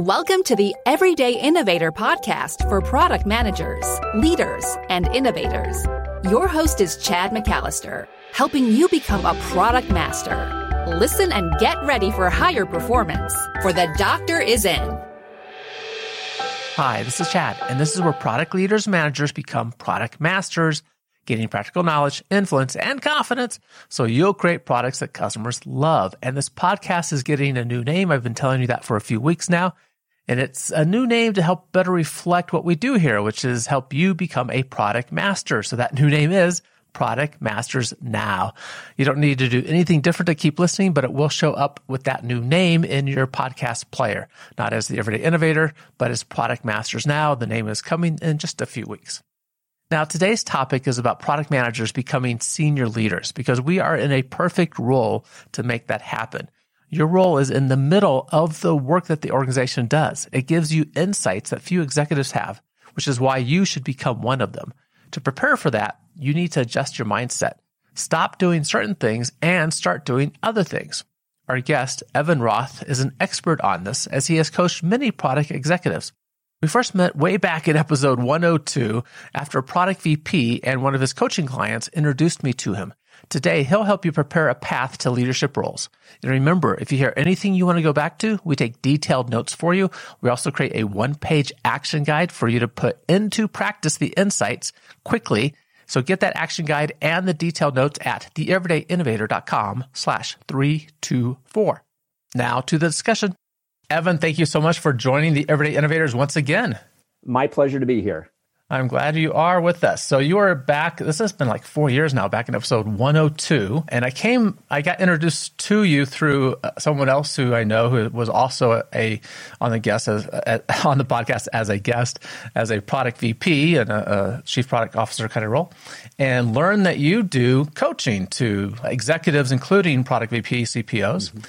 Welcome to the Everyday Innovator podcast for product managers, leaders, and innovators. Your host is Chad McAllister, helping you become a product master. Listen and get ready for higher performance, for the doctor is in. Hi, this is Chad, and this is where product leaders, managers become product masters, gaining practical knowledge, influence, and confidence so you'll create products that customers love. And this podcast is getting a new name. I've been telling you that for a few weeks now. And it's a new name to help better reflect what we do here, which is help you become a product master. So that new name is Product Masters Now. You don't need to do anything different to keep listening, but it will show up with that new name in your podcast player, not as the Everyday Innovator, but as Product Masters Now. The name is coming in just a few weeks. Now, today's topic is about product managers becoming senior leaders because we are in a perfect role to make that happen. Your role is in the middle of the work that the organization does. It gives you insights that few executives have, which is why you should become one of them. To prepare for that, you need to adjust your mindset. Stop doing certain things and start doing other things. Our guest, Evan Roth, is an expert on this as he has coached many product executives. We first met way back in episode 102 after a product VP and one of his coaching clients introduced me to him. Today, he'll help you prepare a path to leadership roles. And remember, if you hear anything you want to go back to, we take detailed notes for you. We also create a one page action guide for you to put into practice the insights quickly. So get that action guide and the detailed notes at theeverydayinnovator.com slash 324. Now to the discussion. Evan, thank you so much for joining the Everyday Innovators once again. My pleasure to be here. I'm glad you are with us. So you are back. This has been like four years now, back in episode 102. And I came, I got introduced to you through uh, someone else who I know who was also a, on the guest as, a, on the podcast as a guest, as a product VP and a, a chief product officer kind of role, and learned that you do coaching to executives, including product VP, CPOs. Mm-hmm.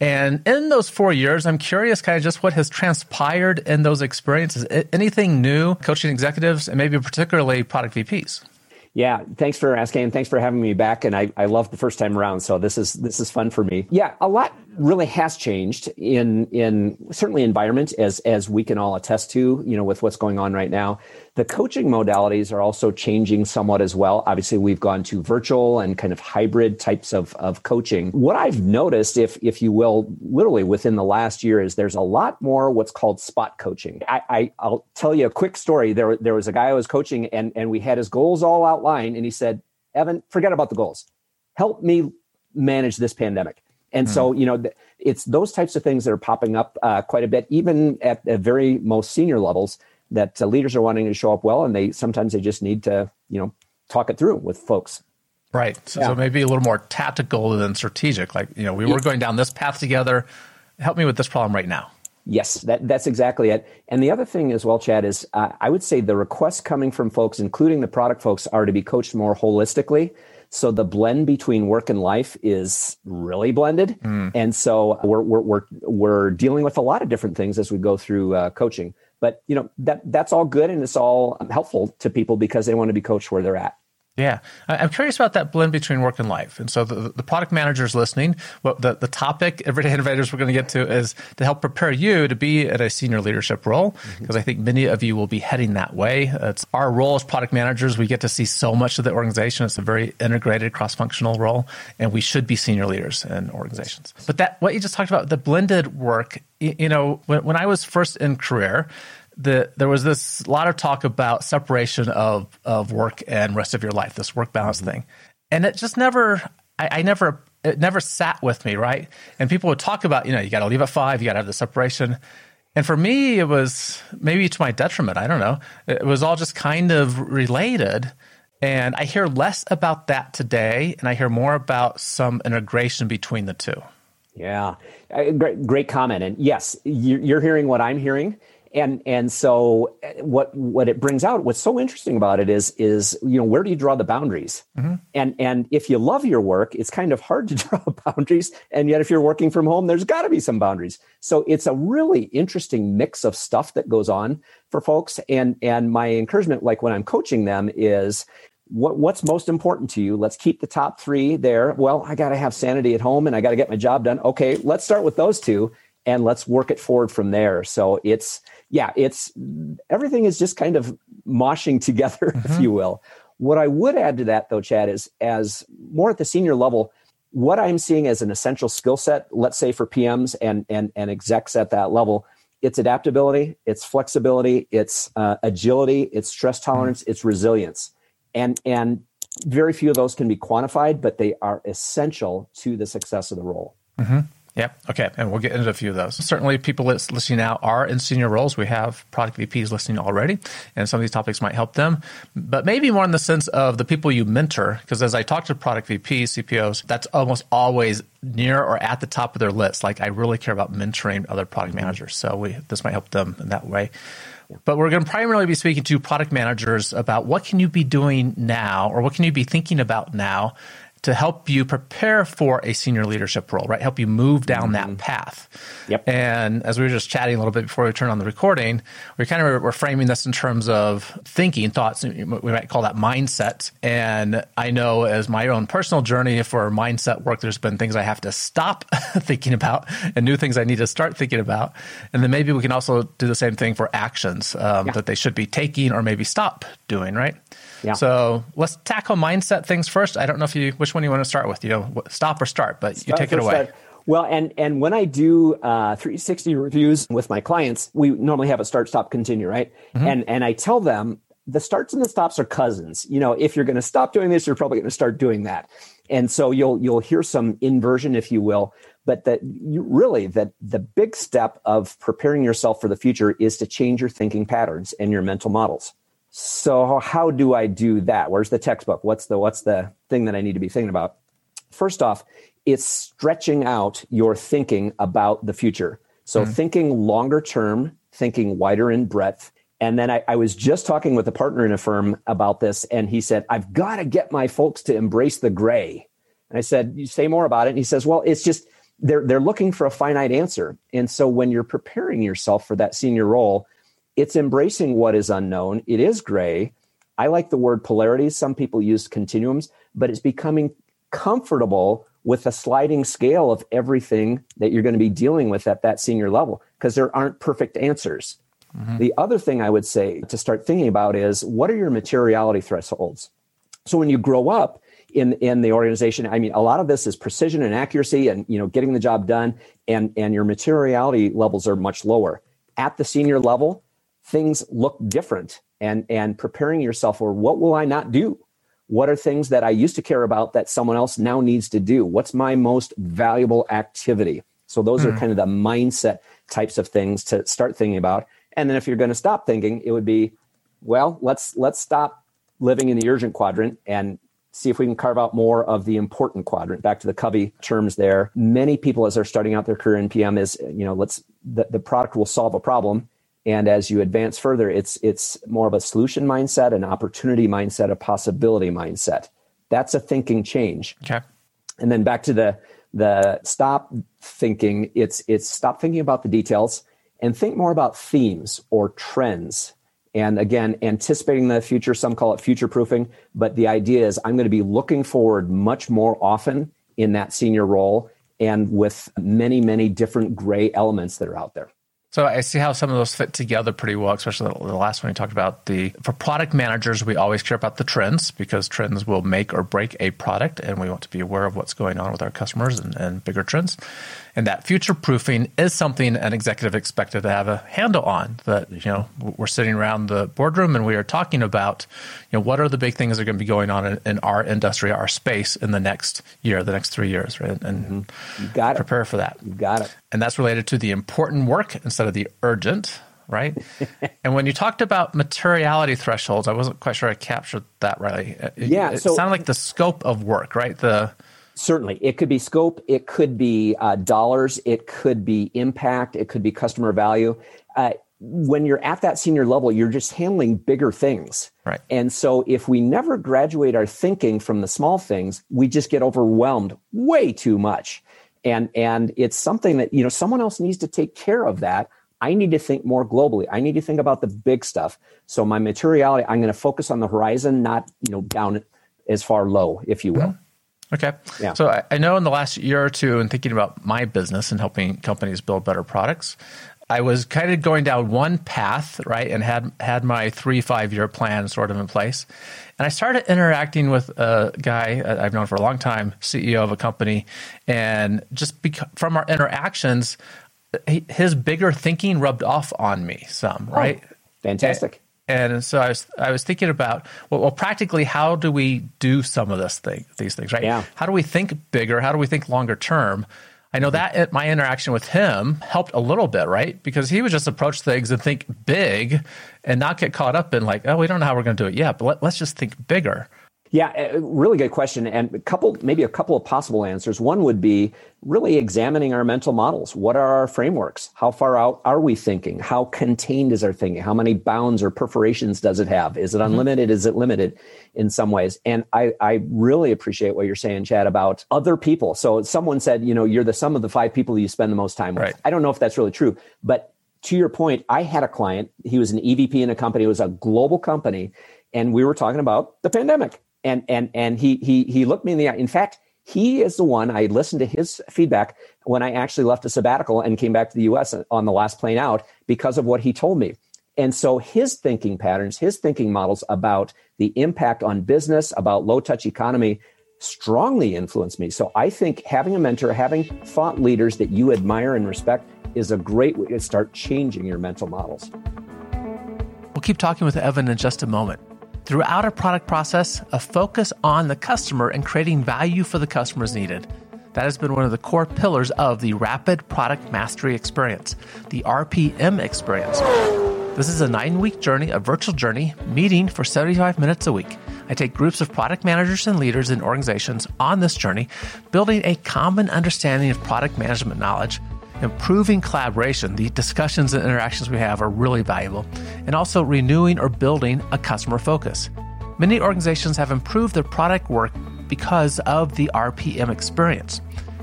And in those four years, I'm curious kind of just what has transpired in those experiences. Anything new coaching executives and maybe particularly product VPs? Yeah, thanks for asking and thanks for having me back. And I, I love the first time around. So this is this is fun for me. Yeah, a lot really has changed in in certainly environment as as we can all attest to, you know, with what's going on right now. The coaching modalities are also changing somewhat as well. Obviously, we've gone to virtual and kind of hybrid types of, of coaching. What I've noticed, if if you will, literally within the last year, is there's a lot more what's called spot coaching. I, I will tell you a quick story. There there was a guy I was coaching, and and we had his goals all outlined, and he said, "Evan, forget about the goals. Help me manage this pandemic." And mm. so, you know, it's those types of things that are popping up uh, quite a bit, even at the very most senior levels that uh, leaders are wanting to show up well and they sometimes they just need to you know talk it through with folks right so, yeah. so maybe a little more tactical than strategic like you know we were going down this path together help me with this problem right now Yes, that, that's exactly it. And the other thing as well, Chad, is uh, I would say the requests coming from folks, including the product folks, are to be coached more holistically. So the blend between work and life is really blended. Mm. And so we're, we're, we're, we're, dealing with a lot of different things as we go through uh, coaching. But you know that that's all good and it's all helpful to people because they want to be coached where they're at. Yeah, I'm curious about that blend between work and life. And so the, the product managers listening, what the, the topic everyday innovators we're going to get to is to help prepare you to be at a senior leadership role, because mm-hmm. I think many of you will be heading that way. It's our role as product managers. We get to see so much of the organization. It's a very integrated, cross-functional role, and we should be senior leaders in organizations. But that what you just talked about, the blended work, you know, when, when I was first in career, the, there was this lot of talk about separation of of work and rest of your life, this work balance mm-hmm. thing, and it just never, I, I, never, it never sat with me, right? And people would talk about, you know, you got to leave at five, you got to have the separation, and for me, it was maybe to my detriment. I don't know. It was all just kind of related. And I hear less about that today, and I hear more about some integration between the two. Yeah, uh, great, great comment. And yes, you're hearing what I'm hearing. And and so eh, what what it brings out what's so interesting about it is is you know where do you draw the boundaries? Mm-hmm. and and if you love your work it's kind of hard to draw boundaries. And yet if you're working from home there's got to be some boundaries. So it's a really interesting mix of stuff that goes on for folks. And and my encouragement like when i'm coaching them is what what's most important to you let's keep the top 3 there well i got to have sanity at home and i got to get my job done okay let's start with those two and let's work it forward from there. So it's yeah, it's everything is just kind of moshing together, mm-hmm. if you will. What I would add to that though, Chad, is as more at the senior level, what I'm seeing as an essential skill set, let's say for PMs and and and execs at that level, it's adaptability, it's flexibility, it's uh, agility, it's stress tolerance, mm-hmm. it's resilience, and and very few of those can be quantified, but they are essential to the success of the role. Mm-hmm. Yep. Okay. And we'll get into a few of those. Certainly, people listening now are in senior roles. We have product VPs listening already, and some of these topics might help them. But maybe more in the sense of the people you mentor, because as I talk to product VPs, CPOs, that's almost always near or at the top of their list. Like, I really care about mentoring other product managers. So we, this might help them in that way. But we're going to primarily be speaking to product managers about what can you be doing now or what can you be thinking about now to help you prepare for a senior leadership role, right? Help you move down mm-hmm. that path. Yep. And as we were just chatting a little bit before we turned on the recording, we kind of were framing this in terms of thinking, thoughts, we might call that mindset. And I know as my own personal journey for mindset work, there's been things I have to stop thinking about and new things I need to start thinking about. And then maybe we can also do the same thing for actions um, yeah. that they should be taking or maybe stop doing, right? Yeah. So let's tackle mindset things first. I don't know if you which one you want to start with. You know, stop or start, but you take it away. Start. Well, and and when I do uh, 360 reviews with my clients, we normally have a start, stop, continue, right? Mm-hmm. And and I tell them the starts and the stops are cousins. You know, if you're going to stop doing this, you're probably going to start doing that. And so you'll you'll hear some inversion, if you will. But that you really that the big step of preparing yourself for the future is to change your thinking patterns and your mental models. So how do I do that? Where's the textbook? What's the what's the thing that I need to be thinking about? First off, it's stretching out your thinking about the future. So mm-hmm. thinking longer term, thinking wider in breadth. And then I, I, was just talking with a partner in a firm about this, and he said, I've got to get my folks to embrace the gray. And I said, You say more about it. And he says, Well, it's just they're they're looking for a finite answer. And so when you're preparing yourself for that senior role, it's embracing what is unknown. It is gray. I like the word polarity. Some people use continuums, but it's becoming comfortable with a sliding scale of everything that you're going to be dealing with at that senior level because there aren't perfect answers. Mm-hmm. The other thing I would say to start thinking about is what are your materiality thresholds? So when you grow up in in the organization, I mean, a lot of this is precision and accuracy, and you know, getting the job done, and and your materiality levels are much lower at the senior level things look different and and preparing yourself for what will I not do? What are things that I used to care about that someone else now needs to do? What's my most valuable activity? So those mm. are hmm. kind of the mindset types of things to start thinking about. And then if you're going to stop thinking, it would be, well, let's let's stop living in the urgent quadrant and see if we can carve out more of the important quadrant. Back to the Covey terms there. Many people as they're starting out their career in PM is, you know, let's the, the product will solve a problem and as you advance further, it's it's more of a solution mindset, an opportunity mindset, a possibility mindset. That's a thinking change. Okay. And then back to the the stop thinking. It's it's stop thinking about the details and think more about themes or trends. And again, anticipating the future. Some call it future proofing, but the idea is I'm going to be looking forward much more often in that senior role and with many many different gray elements that are out there. So I see how some of those fit together pretty well, especially the last one you talked about. The for product managers, we always care about the trends because trends will make or break a product, and we want to be aware of what's going on with our customers and, and bigger trends. And that future proofing is something an executive expected to have a handle on. That you know we're sitting around the boardroom and we are talking about, you know, what are the big things that are going to be going on in, in our industry, our space in the next year, the next three years, right? And mm-hmm. you got prepare for that. You got it. And that's related to the important work instead of the urgent right? and when you talked about materiality thresholds, I wasn't quite sure I captured that right. It, yeah, it so, sounded like the scope of work, right? The Certainly. It could be scope, it could be uh, dollars, it could be impact, it could be customer value. Uh, when you're at that senior level, you're just handling bigger things. Right. And so if we never graduate our thinking from the small things, we just get overwhelmed way too much. And and it's something that, you know, someone else needs to take care of that. I need to think more globally. I need to think about the big stuff. So my materiality, I'm going to focus on the horizon, not, you know, down as far low, if you will. Mm-hmm. Okay. Yeah. So I, I know in the last year or two, in thinking about my business and helping companies build better products, I was kind of going down one path, right, and had had my three five year plan sort of in place, and I started interacting with a guy I've known for a long time, CEO of a company, and just beca- from our interactions, his bigger thinking rubbed off on me some, oh, right? Oh, fantastic. And, so I was I was thinking about well, well, practically how do we do some of this thing these things right? Yeah. How do we think bigger? How do we think longer term? I know that my interaction with him helped a little bit, right? Because he would just approach things and think big and not get caught up in like, oh, we don't know how we're going to do it yet, but let, us just think bigger. Yeah, really good question, and a couple, maybe a couple of possible answers. One would be really examining our mental models. What are our frameworks? How far out are we thinking? How contained is our thinking? How many bounds or perforations does it have? Is it mm-hmm. unlimited? Mm-hmm. Is it limited in some ways? And I, I really appreciate what you're saying, Chad, about other people. So someone said, you know, you're the sum of the five people you spend the most time with. Right. I don't know if that's really true, but to your point, I had a client. He was an EVP in a company. It was a global company, and we were talking about the pandemic and and and he he he looked me in the eye. In fact, he is the one I listened to his feedback when I actually left a sabbatical and came back to the U.S. on the last plane out because of what he told me. And so his thinking patterns, his thinking models about the impact on business, about low touch economy, strongly influenced me. So I think having a mentor, having thought leaders that you admire and respect is a great way to start changing your mental models. We'll keep talking with Evan in just a moment. Throughout a product process, a focus on the customer and creating value for the customer is needed. That has been one of the core pillars of the Rapid Product Mastery Experience, the RPM experience. This is a nine week journey, a virtual journey, meeting for 75 minutes a week. I take groups of product managers and leaders in organizations on this journey, building a common understanding of product management knowledge Improving collaboration, the discussions and interactions we have are really valuable, and also renewing or building a customer focus. Many organizations have improved their product work because of the RPM experience.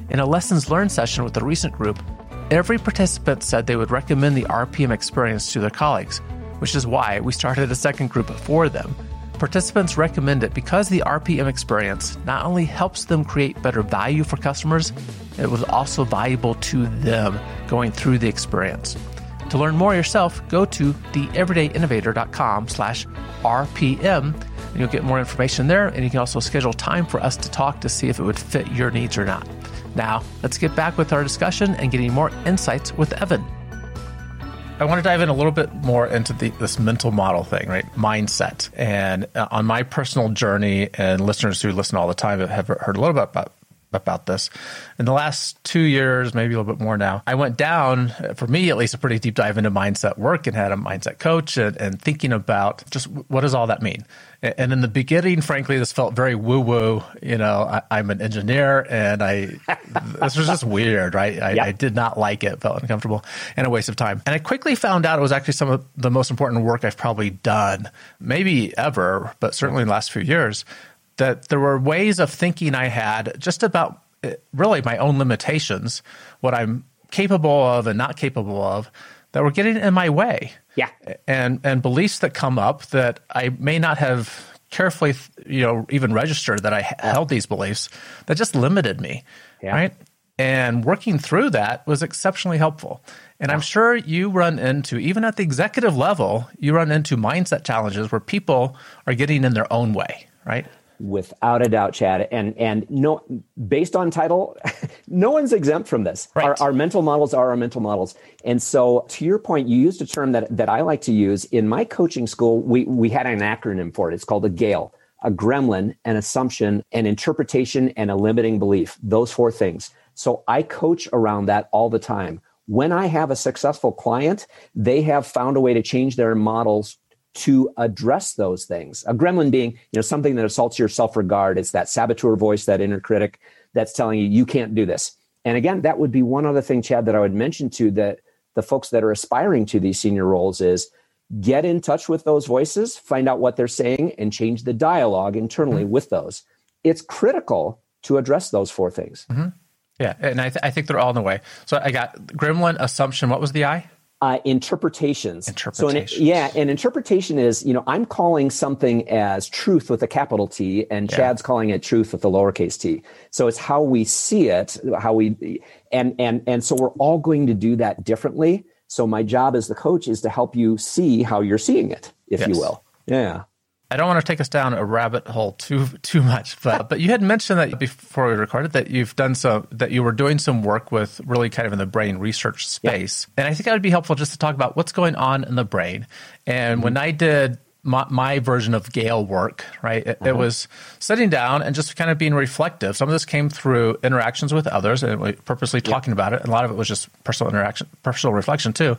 In a lessons learned session with a recent group, every participant said they would recommend the RPM experience to their colleagues, which is why we started a second group for them. Participants recommend it because the RPM experience not only helps them create better value for customers, it was also valuable to them going through the experience. To learn more yourself, go to theeverydayinnovator.com slash RPM and you'll get more information there. And you can also schedule time for us to talk to see if it would fit your needs or not. Now, let's get back with our discussion and getting more insights with Evan. I want to dive in a little bit more into the, this mental model thing, right? Mindset. And uh, on my personal journey, and listeners who listen all the time have heard a little bit about about this. In the last two years, maybe a little bit more now, I went down, for me at least, a pretty deep dive into mindset work and had a mindset coach and, and thinking about just what does all that mean. And in the beginning, frankly, this felt very woo woo. You know, I, am an engineer and I, this was just weird, right? I, I, did not like it, felt uncomfortable and a waste of time. And I quickly found out it was actually some of the most important work I've probably done, maybe ever, but certainly in the last few years that there were ways of thinking I had just about eh, really my own limitations, what I'm capable of and not capable of, that were getting in my way. Yeah. And and beliefs that come up that I may not have carefully, you know, even registered that I held these beliefs that just limited me. Yeah. Right. And working through that was exceptionally helpful. And I'm sure you run into, even at the executive level, you run into mindset challenges where people are getting in their own way, right? Without a doubt, Chad, and and no, based on title, no one's exempt from this. Right. Our, our mental models are our mental models, and so to your point, you used a term that that I like to use in my coaching school. We we had an acronym for it. It's called a GALE, a gremlin, an assumption, an interpretation, and a limiting belief. Those four things. So I coach around that all the time. When I have a successful client, they have found a way to change their models to address those things. A gremlin being, you know, something that assaults your self-regard. It's that saboteur voice, that inner critic that's telling you you can't do this. And again, that would be one other thing, Chad, that I would mention to that the folks that are aspiring to these senior roles is get in touch with those voices, find out what they're saying, and change the dialogue internally mm-hmm. with those. It's critical to address those four things. Mm-hmm. Yeah, and I, th- I think they're all in the way. So I got gremlin assumption. What was the I? Uh, interpretations. Interpretations. So, an, yeah, an interpretation is, you know, I'm calling something as truth with a capital T, and yeah. Chad's calling it truth with a lowercase t. So it's how we see it, how we, and and and so we're all going to do that differently. So my job as the coach is to help you see how you're seeing it, if yes. you will. Yeah. I don't want to take us down a rabbit hole too too much, but but you had mentioned that before we recorded that you've done some that you were doing some work with really kind of in the brain research space, yeah. and I think that would be helpful just to talk about what's going on in the brain. And mm-hmm. when I did my, my, version of Gale work, right, it, uh-huh. it, was sitting down and just kind of being reflective. Some of this came through interactions with others and purposely talking about it. And a lot of it was just personal interaction, personal reflection too,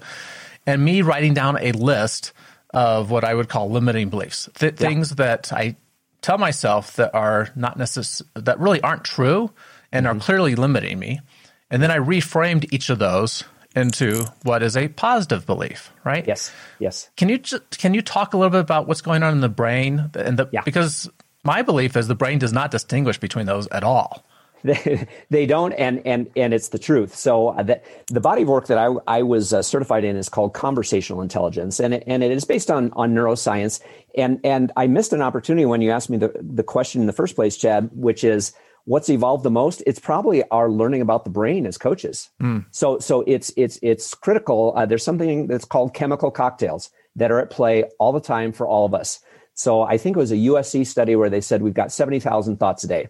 and me writing down a list of what I would call limiting beliefs, Th- yeah. things that I tell myself that are not necessary, that really aren't true and mm-hmm. are clearly limiting me. And then I reframed each of those into what is a positive belief, right? Yes. Yes. Can you just, can you talk a little bit about what's going on in the brain and the, yeah. because my belief is the brain does not distinguish between those at all. They, they don't, and and and it's the truth. So uh, the, the body of work that I, I was uh, certified in is called conversational intelligence, and it, and it is based on on neuroscience. And and I missed an opportunity when you asked me the the question in the first place, Chad, which is what's evolved the most it's probably our learning about the brain as coaches mm. so so it's it's it's critical uh, there's something that's called chemical cocktails that are at play all the time for all of us so i think it was a usc study where they said we've got 70000 thoughts a day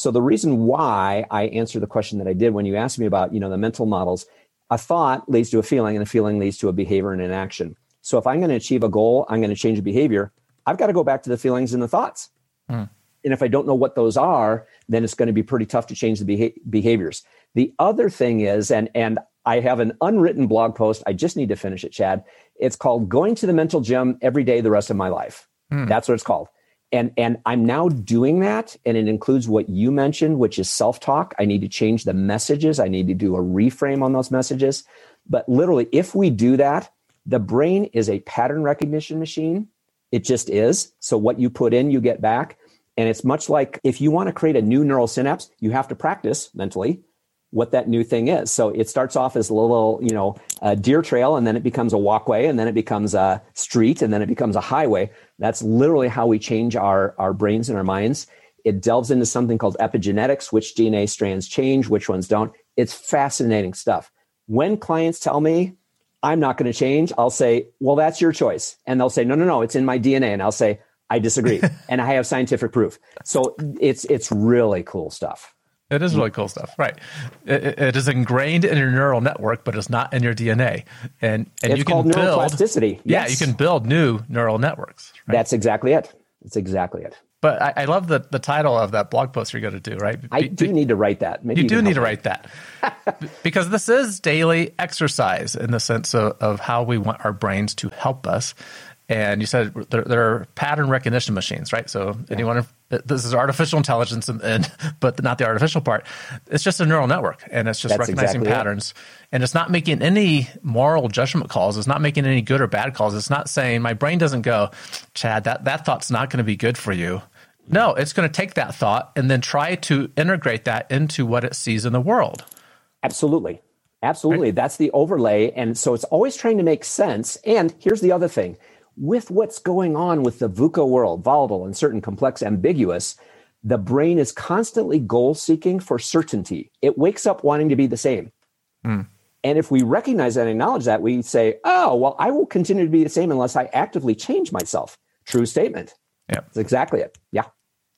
so the reason why I answer the question that I did when you asked me about, you know, the mental models, a thought leads to a feeling and a feeling leads to a behavior and an action. So if I'm going to achieve a goal, I'm going to change a behavior, I've got to go back to the feelings and the thoughts. Mm. And if I don't know what those are, then it's going to be pretty tough to change the beha- behaviors. The other thing is, and and I have an unwritten blog post. I just need to finish it, Chad. It's called "Going to the Mental Gym Every Day the Rest of My Life." Mm. That's what it's called and and i'm now doing that and it includes what you mentioned which is self-talk. I need to change the messages. I need to do a reframe on those messages. But literally if we do that the brain is a pattern recognition machine. It just is. So what you put in you get back. And it's much like if you want to create a new neural synapse you have to practice mentally what that new thing is. So it starts off as a little, you know, a deer trail, and then it becomes a walkway, and then it becomes a street, and then it becomes a highway. That's literally how we change our, our brains and our minds. It delves into something called epigenetics, which DNA strands change, which ones don't. It's fascinating stuff. When clients tell me I'm not going to change, I'll say, well, that's your choice. And they'll say, no, no, no, it's in my DNA. And I'll say, I disagree. and I have scientific proof. So it's, it's really cool stuff. It is mm. really cool stuff, right? It, it is ingrained in your neural network, but it's not in your DNA. And and it's you can build neuroplasticity. Yeah, you can build new neural networks. Right? That's exactly it. That's exactly it. But I, I, love the, the title of that blog post you're going to do, right? Be, I do need to write that. Maybe you, you do need to write that because this is daily exercise in the sense of, of how we want our brains to help us. And you said there, there are pattern recognition machines, right? So yeah. anyone, this is artificial intelligence, and, and, but not the artificial part. It's just a neural network, and it's just That's recognizing exactly patterns, it. and it's not making any moral judgment calls. It's not making any good or bad calls. It's not saying my brain doesn't go, Chad, that that thought's not going to be good for you. No, it's going to take that thought and then try to integrate that into what it sees in the world. Absolutely. Absolutely. Right? That's the overlay. And so it's always trying to make sense. And here's the other thing with what's going on with the VUCA world, volatile, uncertain, complex, ambiguous, the brain is constantly goal seeking for certainty. It wakes up wanting to be the same. Mm. And if we recognize that and acknowledge that, we say, oh, well, I will continue to be the same unless I actively change myself. True statement. Yeah. That's exactly it. Yeah.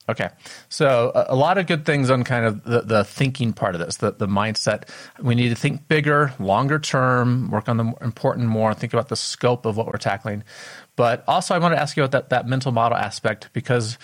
Okay. So a, lot of good things on kind of the, the thinking part of this, the, the mindset. We need to think bigger, longer term, work on the important more, think about the scope of what we're tackling. But also I want to ask you about that, that mental model aspect because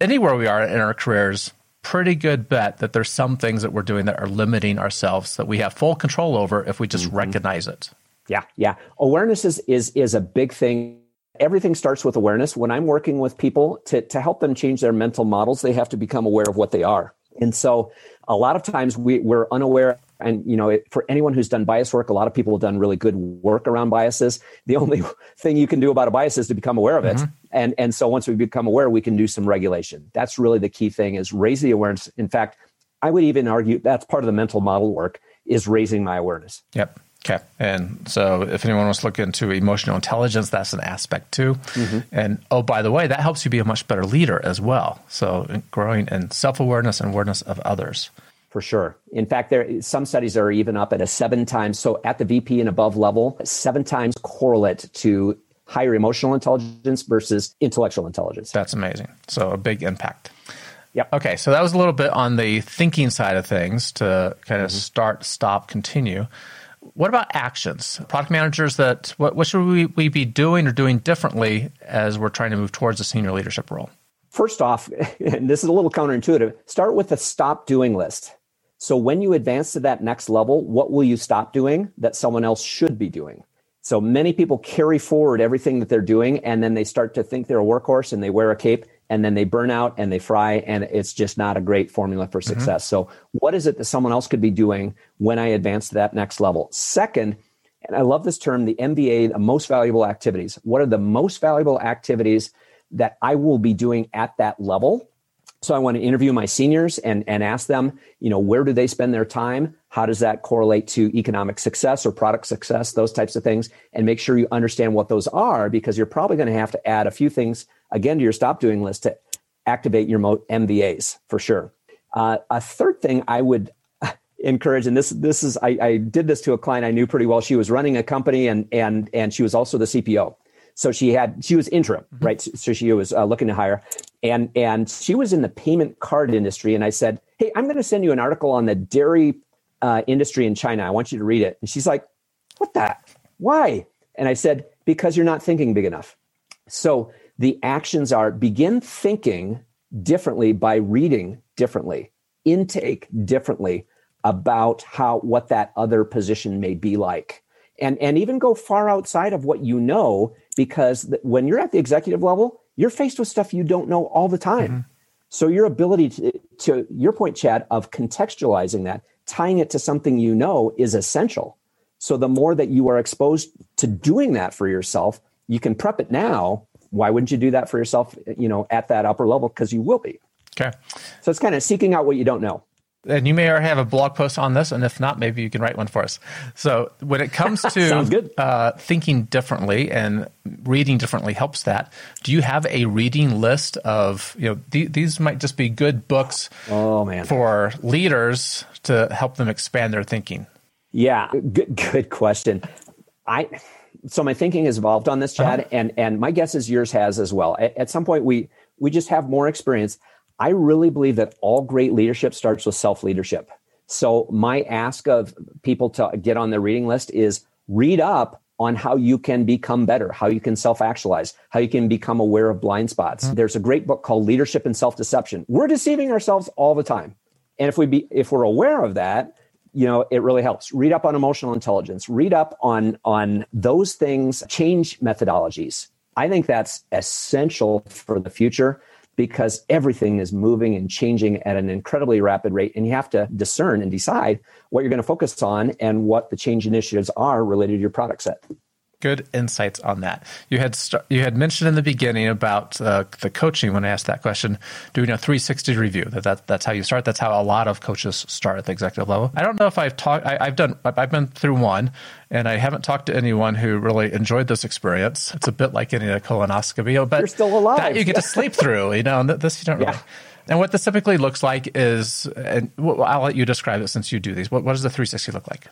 anywhere we are in our careers, pretty good bet that there's some things that we're doing that are limiting ourselves that we have full control over if we just mm-hmm. recognize it. Yeah, yeah. Awareness is is is a big thing everything starts with awareness. When I'm working with people to, to help them change their mental models, they have to become aware of what they are. And so a lot of times we, we're unaware. And, you know, it, for anyone who's done bias work, a lot of people have done really good work around biases. The only thing you can do about a bias is to become aware of it. Mm-hmm. And, and so once we become aware, we can do some regulation. That's really the key thing is raise the awareness. In fact, I would even argue that's part of the mental model work is raising my awareness. Yep. Okay. And so if anyone wants to look into emotional intelligence, that's an aspect too. Mm-hmm. And oh, by the way, that helps you be a much better leader as well. So growing in self awareness and awareness of others. For sure. In fact, there some studies are even up at a seven times. So at the VP and above level, seven times correlate to higher emotional intelligence versus intellectual intelligence. That's amazing. So a big impact. Yep. Okay, so that was a little bit on the thinking side of things to kind of mm-hmm. start, stop, continue. What about actions? Product managers that what, what should we, we be doing or doing differently as we're trying to move towards a senior leadership role? First off, and this is a little counterintuitive, start with a stop doing list. So when you advance to that next level, what will you stop doing that someone else should be doing? So many people carry forward everything that they're doing and then they start to think they're a workhorse and they wear a cape and then they burn out and they fry and it's just not a great formula for mm-hmm. success. Mm-hmm. So what is it that someone else could be doing when I advance to that next level? Second, and I love this term, the MVA, the most valuable activities. What are the most valuable activities that I will be doing at that level? So I want to interview my seniors and, and ask them, you know, where do they spend their time? How does that correlate to economic success or product success? Those types of things. And make sure you understand what those are because you're probably going to have to add a few things again to your stop doing list to activate your MVAs for sure. Uh, a third thing I would encourage, and this this is I, I did this to a client I knew pretty well. She was running a company and and and she was also the CPO. So she had she was interim, mm-hmm. right? So she was uh, looking to hire, and and she was in the payment card industry. And I said, "Hey, I'm going to send you an article on the dairy uh, industry in China. I want you to read it." And she's like, "What that? Why?" And I said, "Because you're not thinking big enough." So the actions are begin thinking differently by reading differently, intake differently about how what that other position may be like and and even go far outside of what you know because when you're at the executive level you're faced with stuff you don't know all the time. Mm-hmm. so your ability to, to your point chad of contextualizing that tying it to something you know is essential. So the more that you are exposed to doing that for yourself you can prep it now. Why wouldn't you do that for yourself you know at that upper level? Because you will be. Okay. So it's kind of seeking out what you don't know and you may already have a blog post on this, and if not, maybe you can write one for us. So, when it comes to uh, thinking differently and reading differently helps that. Do you have a reading list of you know th- these might just be good books? Oh man, for leaders to help them expand their thinking. Yeah, good good question. I so my thinking has evolved on this, Chad, uh-huh. and and my guess is yours has as well. At, at some point, we we just have more experience. I really believe that all great leadership starts with self leadership. So, my ask of people to get on their reading list is read up on how you can become better, how you can self actualize, how you can become aware of blind spots. Mm-hmm. There's a great book called Leadership and Self Deception. We're deceiving ourselves all the time. And if we be, if we're aware of that, you know, it really helps. Read up on emotional intelligence, read up on, on those things, change methodologies. I think that's essential for the future because everything is moving and changing at an incredibly rapid rate. And you have to discern and decide what you're going to focus on and what the change initiatives are related to your product set good insights on that. You had st- you had mentioned in the beginning about uh, the coaching when I asked that question, doing a 360 review. That, that that's how you start. That's how a lot of coaches start at the executive level. I don't know if I've talked. I've done. I've been through one, and I haven't talked to anyone who really enjoyed this experience. It's a bit like getting a colonoscopy, but you're still alive. That you get to sleep through. You know, this you don't really. Yeah. And what this typically looks like is, and I'll let you describe it since you do these. What, what does the 360 look like?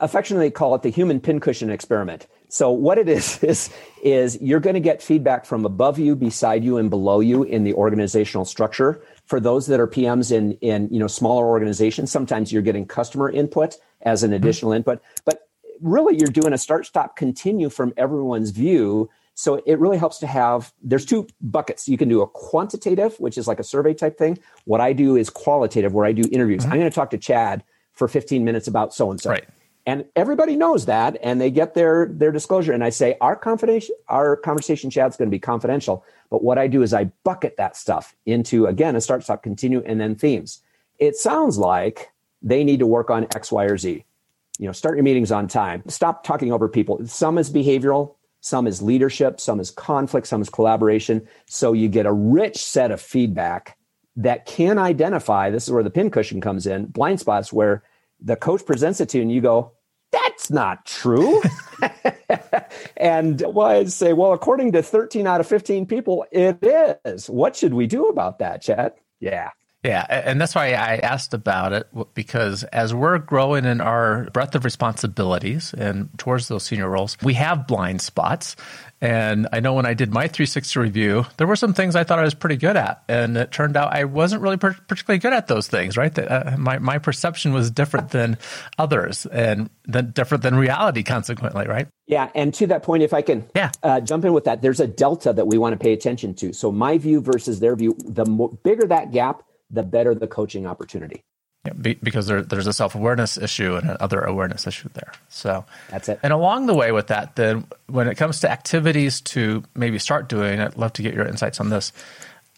Affectionately call it the human pincushion experiment. So what it is is is you're going to get feedback from above you, beside you, and below you in the organizational structure. For those that are PMs in in you know smaller organizations, sometimes you're getting customer input as an mm-hmm. additional input, but really you're doing a start, stop, continue from everyone's view. So it really helps to have. There's two buckets. You can do a quantitative, which is like a survey type thing. What I do is qualitative, where I do interviews. Mm-hmm. I'm going to talk to Chad for 15 minutes about so and so. Right and everybody knows that and they get their their disclosure. And i say our confidential our conversation chat's going to be confidential but what i do is i bucket that stuff into again a start stop continue and then themes. It sounds like they need to work on x y or z. You know start your meetings on time. Stop talking over people. Some is behavioral some is leadership some is conflict some is collaboration. So you get a rich set of feedback that can identify this is where the pincushion comes in blind spots where the coach presents it to you and you go that's not true. and well, I'd say, well, according to 13 out of 15 people, it is. What should we do about that, Chad? Yeah. Yeah, and that's why I asked about it because as we're growing in our breadth of responsibilities and towards those senior roles, we have blind spots. And I know when I did my 360 review, there were some things I thought I was pretty good at. And it turned out I wasn't really per- particularly good at those things, right? Uh, my, my perception was different than others and then different than reality, consequently, right? Yeah. And to that point, if I can yeah. Uh, jump in with that, there's a delta that we want to pay attention to. So my view versus their view, the more, bigger that gap, the better the coaching opportunity. Yeah, be, because there, there's a self awareness issue and another awareness issue there. So that's it. And along the way with that, then when it comes to activities to maybe start doing, I'd love to get your insights on this.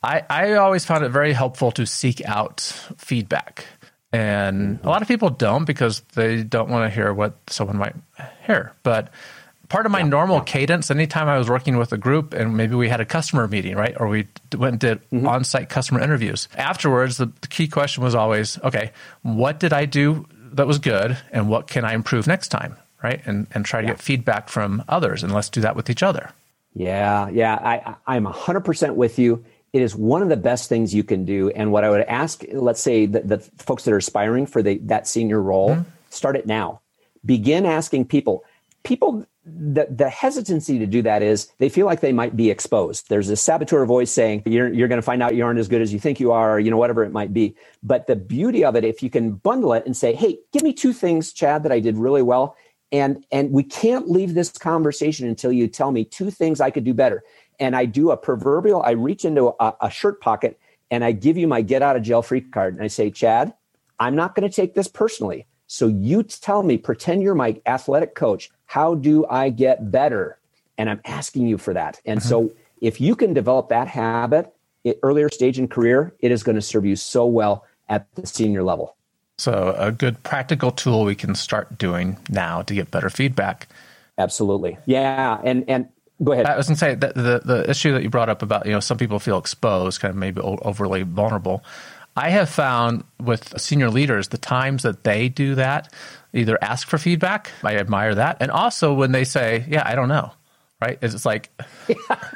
I, I always found it very helpful to seek out feedback. And mm-hmm. a lot of people don't because they don't want to hear what someone might hear. But part of my yeah, normal yeah. cadence anytime i was working with a group and maybe we had a customer meeting right or we went and did mm-hmm. on-site customer interviews afterwards the, the, key question was always okay what did i do that was good and what can i improve next time right and and try to yeah. get feedback from others and let's do that with each other yeah yeah i i'm 100% with you it is one of the best things you can do and what i would ask let's say the, the folks that are aspiring for the, that senior role mm-hmm. start it now begin asking people people the, the hesitancy to do that is they feel like they might be exposed. There's a saboteur voice saying, you're, you're going to find out you aren't as good as you think you are, or, you know, whatever it might be. But the beauty of it, if you can bundle it and say, hey, give me two things, Chad, that I did really well. And, and we can't leave this conversation until you tell me two things I could do better. And I do a proverbial, I reach into a, a shirt pocket and I give you my get out of jail free card. And I say, Chad, I'm not going to take this personally. So you tell me, pretend you're my athletic coach. How do I get better? And I'm asking you for that. And mm-hmm. so if you can develop that habit at earlier stage in career, it is going to serve you so well at the senior level. So a good practical tool we can start doing now to get better feedback. Absolutely. Yeah. And and go ahead. I was going to say that the the issue that you brought up about you know some people feel exposed, kind of maybe overly vulnerable. I have found with senior leaders, the times that they do that, either ask for feedback, I admire that. And also when they say, yeah, I don't know, right? It's like,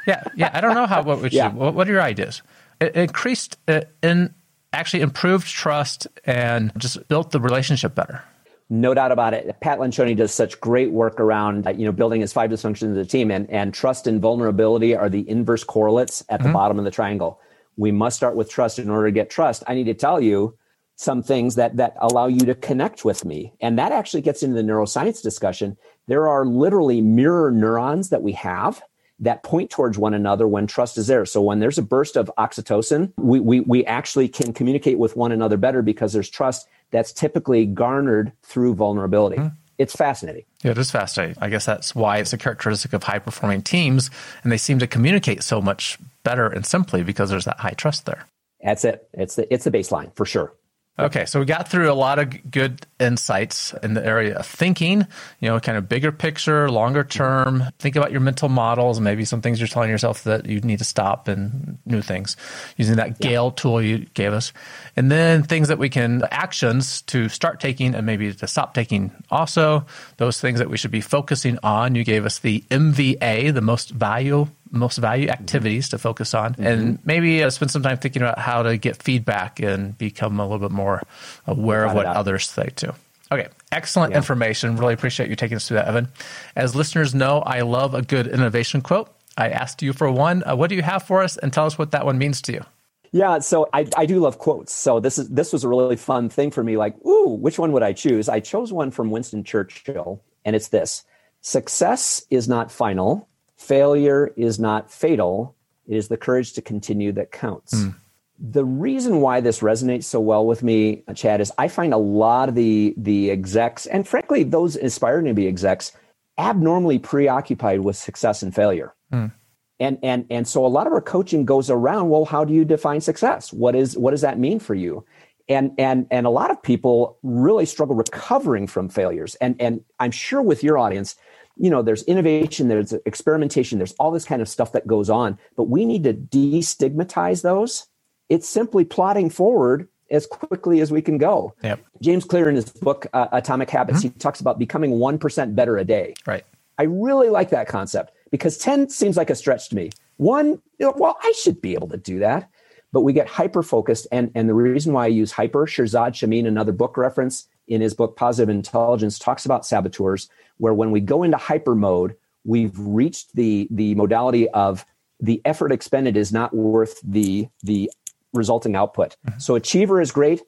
yeah, yeah, I don't know how, what, would yeah. what, what are your ideas? It, increased, it uh, in, actually improved trust and just built the relationship better. No doubt about it. Pat Lencioni does such great work around, uh, you know, building his five dysfunctions of the team and, and trust and vulnerability are the inverse correlates at the mm-hmm. bottom of the triangle we must start with trust. In order to get trust i need to tell you some things that that allow you to connect with me. And that actually gets into the neuroscience discussion. There are literally mirror neurons that we have that point towards one another when trust is there. So when there's a burst of oxytocin we we, we actually can communicate with one another better because there's trust that's typically garnered through vulnerability. Mm-hmm it's fascinating. Yeah, it is fascinating. I guess that's why it's a characteristic of high performing teams, and they seem to communicate so much better and simply because there's that high trust there. That's it. It's the it's the baseline for sure. Okay, so we got through a lot of good insights in the area of thinking, you know, kind of bigger picture, longer term. Think about your mental models, maybe some things you're telling yourself that you need to stop and new things using that Gale yeah. tool you gave us. And then things that we can, actions to start taking and maybe to stop taking also. Those things that we should be focusing on. You gave us the MVA, the most value most value activities to focus on, mm-hmm. and maybe uh, spend some time thinking about how to get feedback and become a little bit more aware of what others think too. Okay, excellent yeah. information. Really appreciate you taking us through that, Evan. As listeners know, I love a good innovation quote. I asked you for one. Uh, what do you have for us, and tell us what that one means to you? Yeah, so I, I do love quotes. So this is this was a really fun thing for me. Like, ooh, which one would I choose? I chose one from Winston Churchill, and it's this: Success is not final, Failure is not fatal. It is the courage to continue that counts. Mm. The reason why this resonates so well with me, Chad, is I find a lot of the the execs, and frankly, those aspiring to be execs, abnormally preoccupied with success and failure. Mm. And and and so a lot of our coaching goes around, well, how do you define success? What is what does that mean for you? and and and a lot of people really struggle recovering from failures and and i'm sure with your audience you know there's innovation there's experimentation there's all this kind of stuff that goes on but we need to destigmatize those it's simply plotting forward as quickly as we can go. Yep. James Clear in his book uh, Atomic Habits, mm-hmm. he talks about becoming 1% better a day. Right. I really like that concept because 10 seems like a stretch to me. One, you know, well, I should be able to do that. But we get hyper focused. And, and the reason why I use hyper, Shirzad Chamine another book reference in his book Positive Intelligence, talks about saboteurs, where when we go into hyper mode, we've reached the, the modality of the effort expended is not worth the, the resulting output. Mm-hmm. So achiever is great,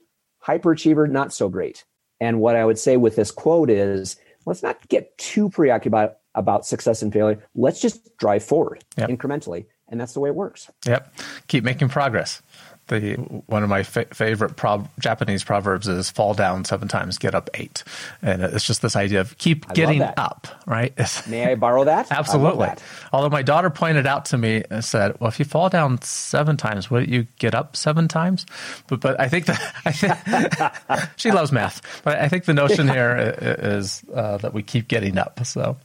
hyperachiever, not so great. And what I would say with this quote is let's not get too preoccupied about success and failure. Let's just drive forward yep. incrementally. And that's the way it works. Yep. Keep making progress. The one of my fa- favorite prob- Japanese proverbs is "fall down seven times, get up eight," and it's just this idea of keep getting up. Right? May I borrow that? Absolutely. That. Although my daughter pointed out to me and said, "Well, if you fall down seven times, wouldn't you get up seven times?" But but I think that I think she loves math, but I think the notion here is uh, that we keep getting up. So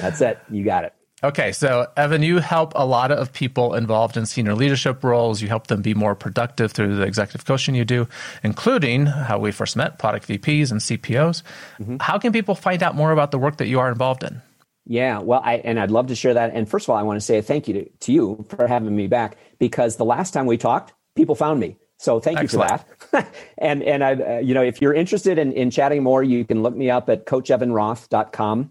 that's it. You got it. Okay, so Evan, you help a lot of people involved in senior leadership roles. You help them be more productive through the executive coaching you do, including how we first met, product VPs and CPOs. Mm-hmm. How can people find out more about the work that you are involved in? Yeah, well, I, and I'd love to share that. And first of all, I want to say thank you to, to you for having me back because the last time we talked, people found me. So thank Excellent. you for that. and and I, uh, you know, if you're interested in, in chatting more, you can look me up at coachevanroth.com.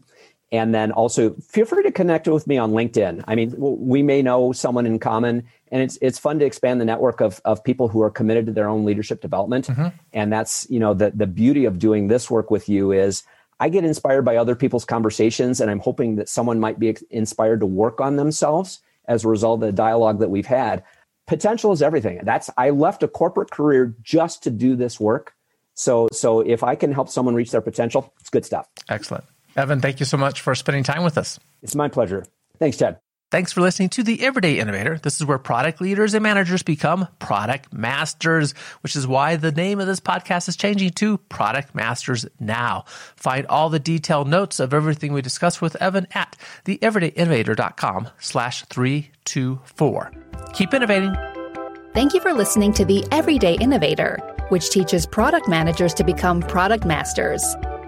And then also feel free to connect with me on LinkedIn. I mean, we may know someone in common, and it's it's fun to expand the network of of people who are committed to their own leadership development. Mm-hmm. And that's you know the the beauty of doing this work with you is I get inspired by other people's conversations, and I'm hoping that someone might be inspired to work on themselves as a result of the dialogue that we've had. Potential is everything. That's I left a corporate career just to do this work. So so if I can help someone reach their potential, it's good stuff. Excellent. Evan, thank you so much for spending time with us. It's my pleasure. Thanks, Chad. Thanks for listening to The Everyday Innovator. This is where product leaders and managers become product masters, which is why the name of this podcast is changing to Product Masters Now. Find all the detailed notes of everything we discussed with Evan at theeverydayinnovator.com slash 324. Keep innovating. Thank you for listening to The Everyday Innovator, which teaches product managers to become product masters.